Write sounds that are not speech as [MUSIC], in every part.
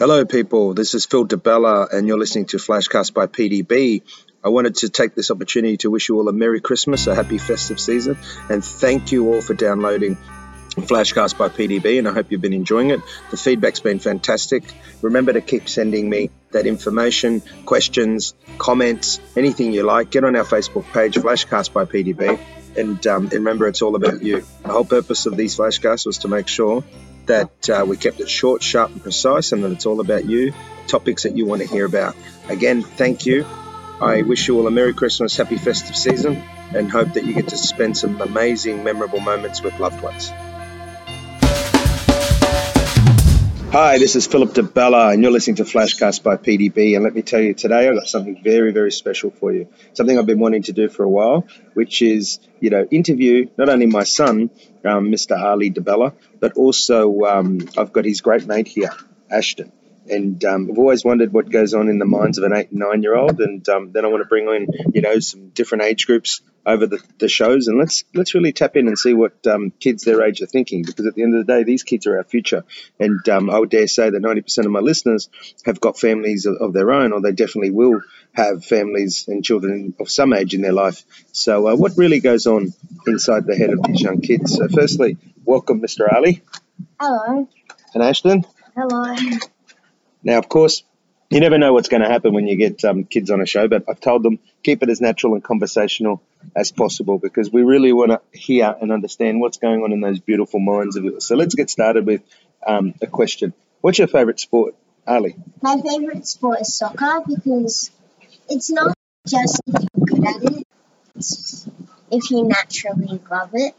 Hello, people. This is Phil Di Bella, and you're listening to Flashcast by PDB. I wanted to take this opportunity to wish you all a Merry Christmas, a happy festive season, and thank you all for downloading Flashcast by PDB, and I hope you've been enjoying it. The feedback's been fantastic. Remember to keep sending me that information, questions, comments, anything you like. Get on our Facebook page, Flashcast by PDB, and, um, and remember it's all about you. The whole purpose of these flashcasts was to make sure that uh, we kept it short, sharp, and precise, and that it's all about you, topics that you want to hear about. Again, thank you. I wish you all a Merry Christmas, Happy Festive Season, and hope that you get to spend some amazing, memorable moments with loved ones. Hi, this is Philip Di Bella, and you're listening to Flashcast by PDB. And let me tell you, today I've got something very, very special for you. Something I've been wanting to do for a while, which is, you know, interview not only my son, um, Mr. Ali Di Bella, but also um, I've got his great mate here, Ashton. And um, I've always wondered what goes on in the minds of an eight and nine year old. And um, then I want to bring in, you know, some different age groups over the, the shows and let's let's really tap in and see what um, kids their age are thinking because at the end of the day these kids are our future. And um, I would dare say that 90% of my listeners have got families of, of, their own or they definitely will have families and children of some age in their life. So uh, what really goes on inside the head of these young kids? So firstly welcome Mr. Ali. Hello. And Ashton. Hello. Now of course you never know what's going to happen when you get um, kids on a show, but I've told them keep it as natural and conversational as possible because we really want to hear and understand what's going on in those beautiful minds of yours. So let's get started with um, a question. What's your favourite sport, Ali? My favourite sport is soccer because it's not just if you're good at it, it's if you naturally love it.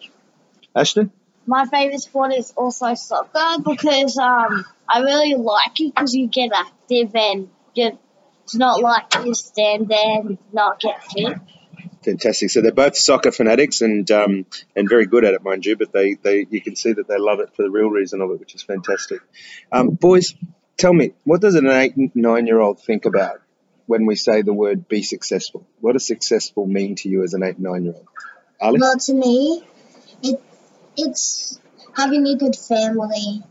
Ashton? My favourite sport is also soccer because um, I really like it because you get active and you, it's not like you stand there and not get fit. Fantastic. So they're both soccer fanatics and um, and very good at it, mind you. But they, they you can see that they love it for the real reason of it, which is fantastic. Um, boys, tell me, what does an eight nine year old think about when we say the word "be successful"? What does successful mean to you as an eight nine year old? Ali? Well, to me, it it's having a good family,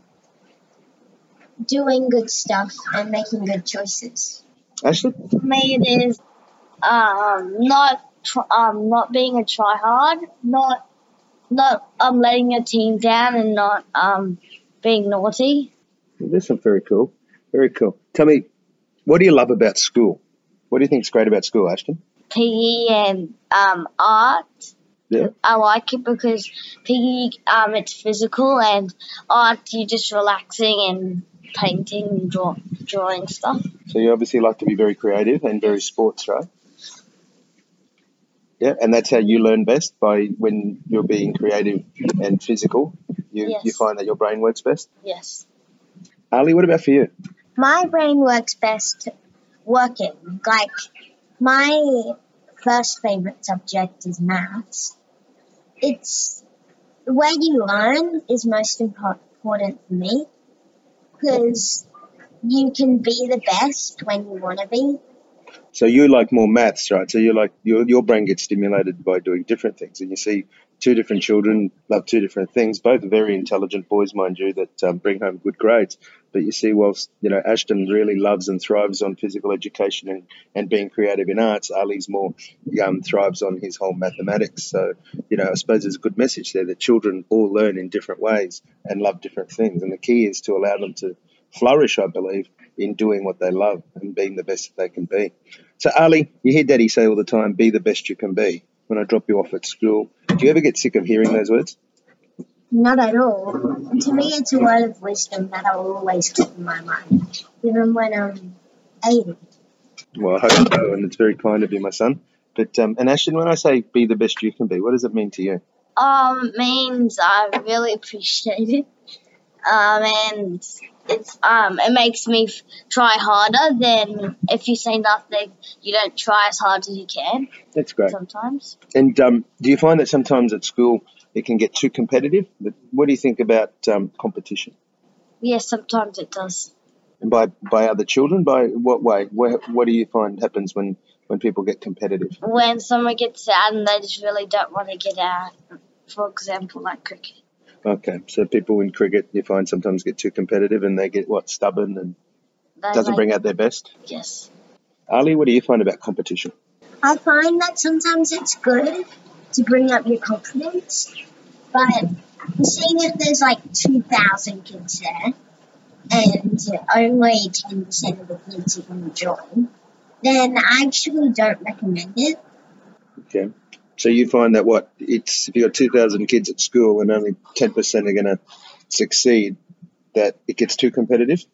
doing good stuff, and making good choices. Ashley? For me, it is um, not um, not being a tryhard, not not um, letting your team down, and not um, being naughty. This is very cool. Very cool. Tell me, what do you love about school? What do you think is great about school, Ashton? PE and um, art. Yeah. I like it because PE, um, it's physical, and art, you're just relaxing and painting and draw, drawing stuff. So you obviously like to be very creative and very sports, right? Yeah, and that's how you learn best by when you're being creative and physical. You yes. you find that your brain works best. Yes. Ali, what about for you? My brain works best working. Like my first favorite subject is maths. It's the way you learn is most important for me because you can be the best when you want to be. So you like more maths, right? So you like your your brain gets stimulated by doing different things, and you see two different children love two different things. Both very intelligent boys, mind you, that um, bring home good grades. But you see, whilst you know Ashton really loves and thrives on physical education and, and being creative in arts, Ali's more um, thrives on his whole mathematics. So you know, I suppose there's a good message there that children all learn in different ways and love different things, and the key is to allow them to flourish, I believe, in doing what they love and being the best that they can be. So, Ali, you hear Daddy say all the time, be the best you can be when I drop you off at school. Do you ever get sick of hearing those words? Not at all. To me, it's a word of wisdom that I will always keep in my mind, even when I'm 80. Well, I hope so, and it's very kind of you, my son. But um, and Ashton, when I say be the best you can be, what does it mean to you? Um, means I really appreciate it. Um, and it's um it makes me f- try harder than if you say nothing you don't try as hard as you can That's great. sometimes And um, do you find that sometimes at school it can get too competitive? But what do you think about um, competition? yes sometimes it does And by by other children, by what way? Where, what do you find happens when when people get competitive? when someone gets out and they just really don't want to get out for example like cricket Okay, so people in cricket you find sometimes get too competitive and they get what stubborn and They Doesn't make- bring out their best. Yes. Ali, what do you find about competition? I find that sometimes it's good to bring up your confidence, but seeing if there's like 2,000 kids there and only 10% of the kids even join, then I actually don't recommend it. Okay. So you find that what it's if you've got two thousand kids at school and only ten percent are going to succeed, that it gets too competitive.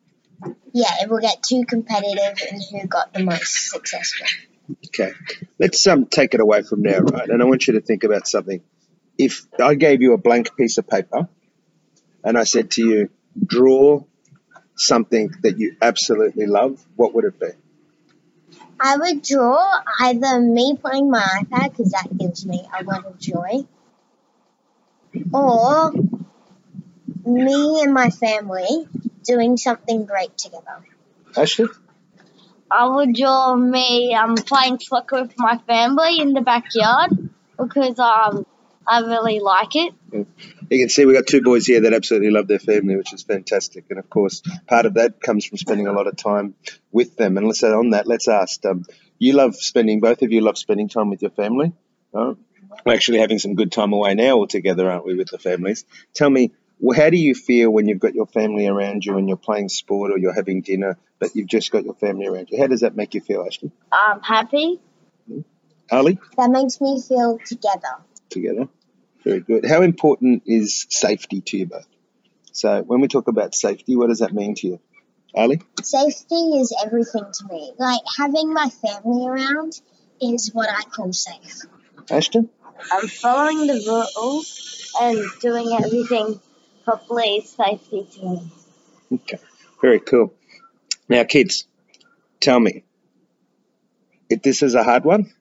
Yeah, it will get too competitive in who got the most successful. Okay. Let's um take it away from now, right? And I want you to think about something. If I gave you a blank piece of paper and I said to you, draw something that you absolutely love, what would it be? I would draw either me playing my iPad because that gives me a lot of joy, or me and my family doing something great together. Ashley? I would draw me um playing soccer with my family in the backyard because um I really like it. You can see we've got two boys here that absolutely love their family, which is fantastic. And of course, part of that comes from spending a lot of time with them. And let's say on that, let's ask, um, you love spending, both of you love spending time with your family. Right? We're actually having some good time away now all together, aren't we, with the families? Tell me, well, how do you feel when you've got your family around you and you're playing sport or you're having dinner, but you've just got your family around you? How does that make you feel, Ashley? Um, happy. Ali, That makes me feel together. together. Very good. How important is safety to you both? So when we talk about safety, what does that mean to you? Ali? Safety is everything to me. Like having my family around is what I call safe. Ashton? I'm following the rules and doing everything properly is safety to me. Okay, very cool. Now, kids, tell me, if this is a hard one,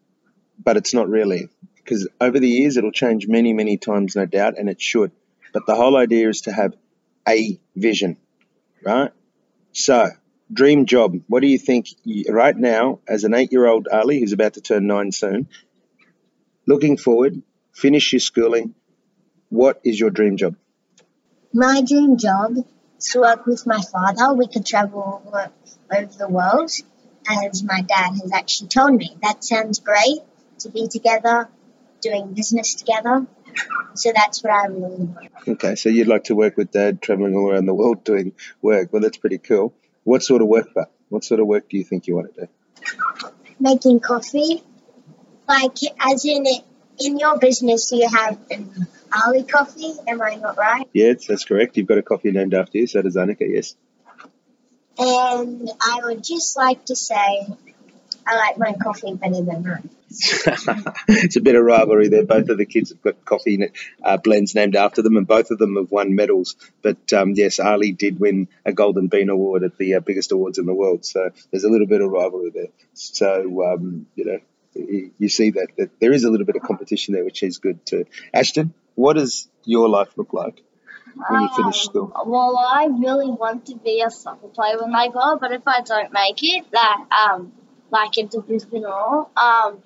but it's not really, because over the years it'll change many, many times, no doubt, and it should. But the whole idea is to have a vision, right? So, dream job. What do you think you, right now, as an eight-year-old Ali who's about to turn nine soon, looking forward, finish your schooling? What is your dream job? My dream job is to work with my father. We could travel over the world, as my dad has actually told me. That sounds great to be together, doing business together. So that's what I really want. Okay, so you'd like to work with dad, traveling all around the world doing work. Well, that's pretty cool. What sort of work, but what sort of work do you think you want to do? Making coffee, like as in it, in your business, you have an Ali coffee. Am I not right? Yes, that's correct. You've got a coffee named after you, so does Annika, yes. And I would just like to say, I like my coffee better than mine. [LAUGHS] it's a bit of rivalry there. Both of the kids have got coffee uh, blends named after them, and both of them have won medals. But um, yes, Ali did win a Golden Bean Award at the uh, biggest awards in the world. So there's a little bit of rivalry there. So um, you know, you see that, that there is a little bit of competition there, which is good too. Ashton, what does your life look like when you finish school? Um, well, I really want to be a soccer player when I grow up, but if I don't make it, that um, like into Brisbane or um,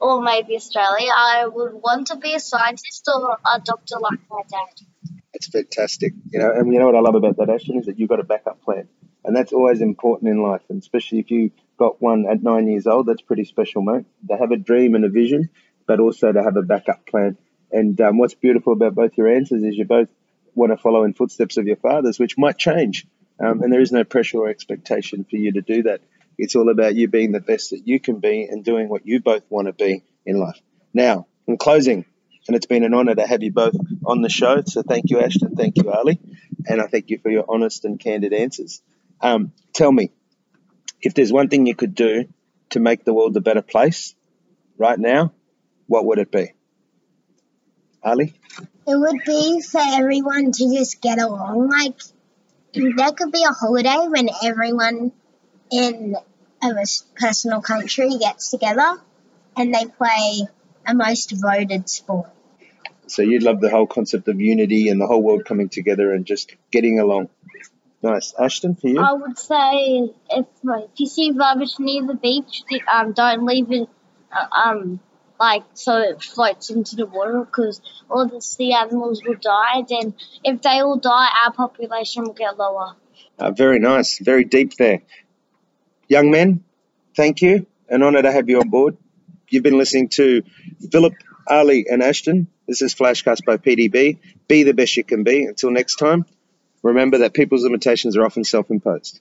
or maybe Australia, I would want to be a scientist or a doctor like my dad. It's fantastic. You know, and you know what I love about that, Ashton, is that you've got a backup plan. And that's always important in life, and especially if you got one at nine years old, that's pretty special, mate. To have a dream and a vision, but also to have a backup plan. And um, what's beautiful about both your answers is you both want to follow in footsteps of your fathers, which might change. Um, and there is no pressure or expectation for you to do that. It's all about you being the best that you can be and doing what you both want to be in life. Now, in closing, and it's been an honour to have you both on the show. So thank you, Ashton. Thank you, Ali. And I thank you for your honest and candid answers. Um, tell me, if there's one thing you could do to make the world a better place right now, what would it be? Ali? It would be for everyone to just get along. Like, there could be a holiday when everyone in a s- personal country gets together and they play a most voted sport. So you'd love the whole concept of unity and the whole world coming together and just getting along. Nice. Ashton, for you? I would say if if you see rubbish near the beach, um, don't leave it uh, um like so it floats into the water because all the sea animals will die. Then if they all die, our population will get lower. Uh, very nice. Very deep there. Young men, thank you. An honour to have you on board. You've been listening to Philip, Ali, and Ashton. This is Flashcast by PDB. Be the best you can be. Until next time, remember that people's limitations are often self imposed.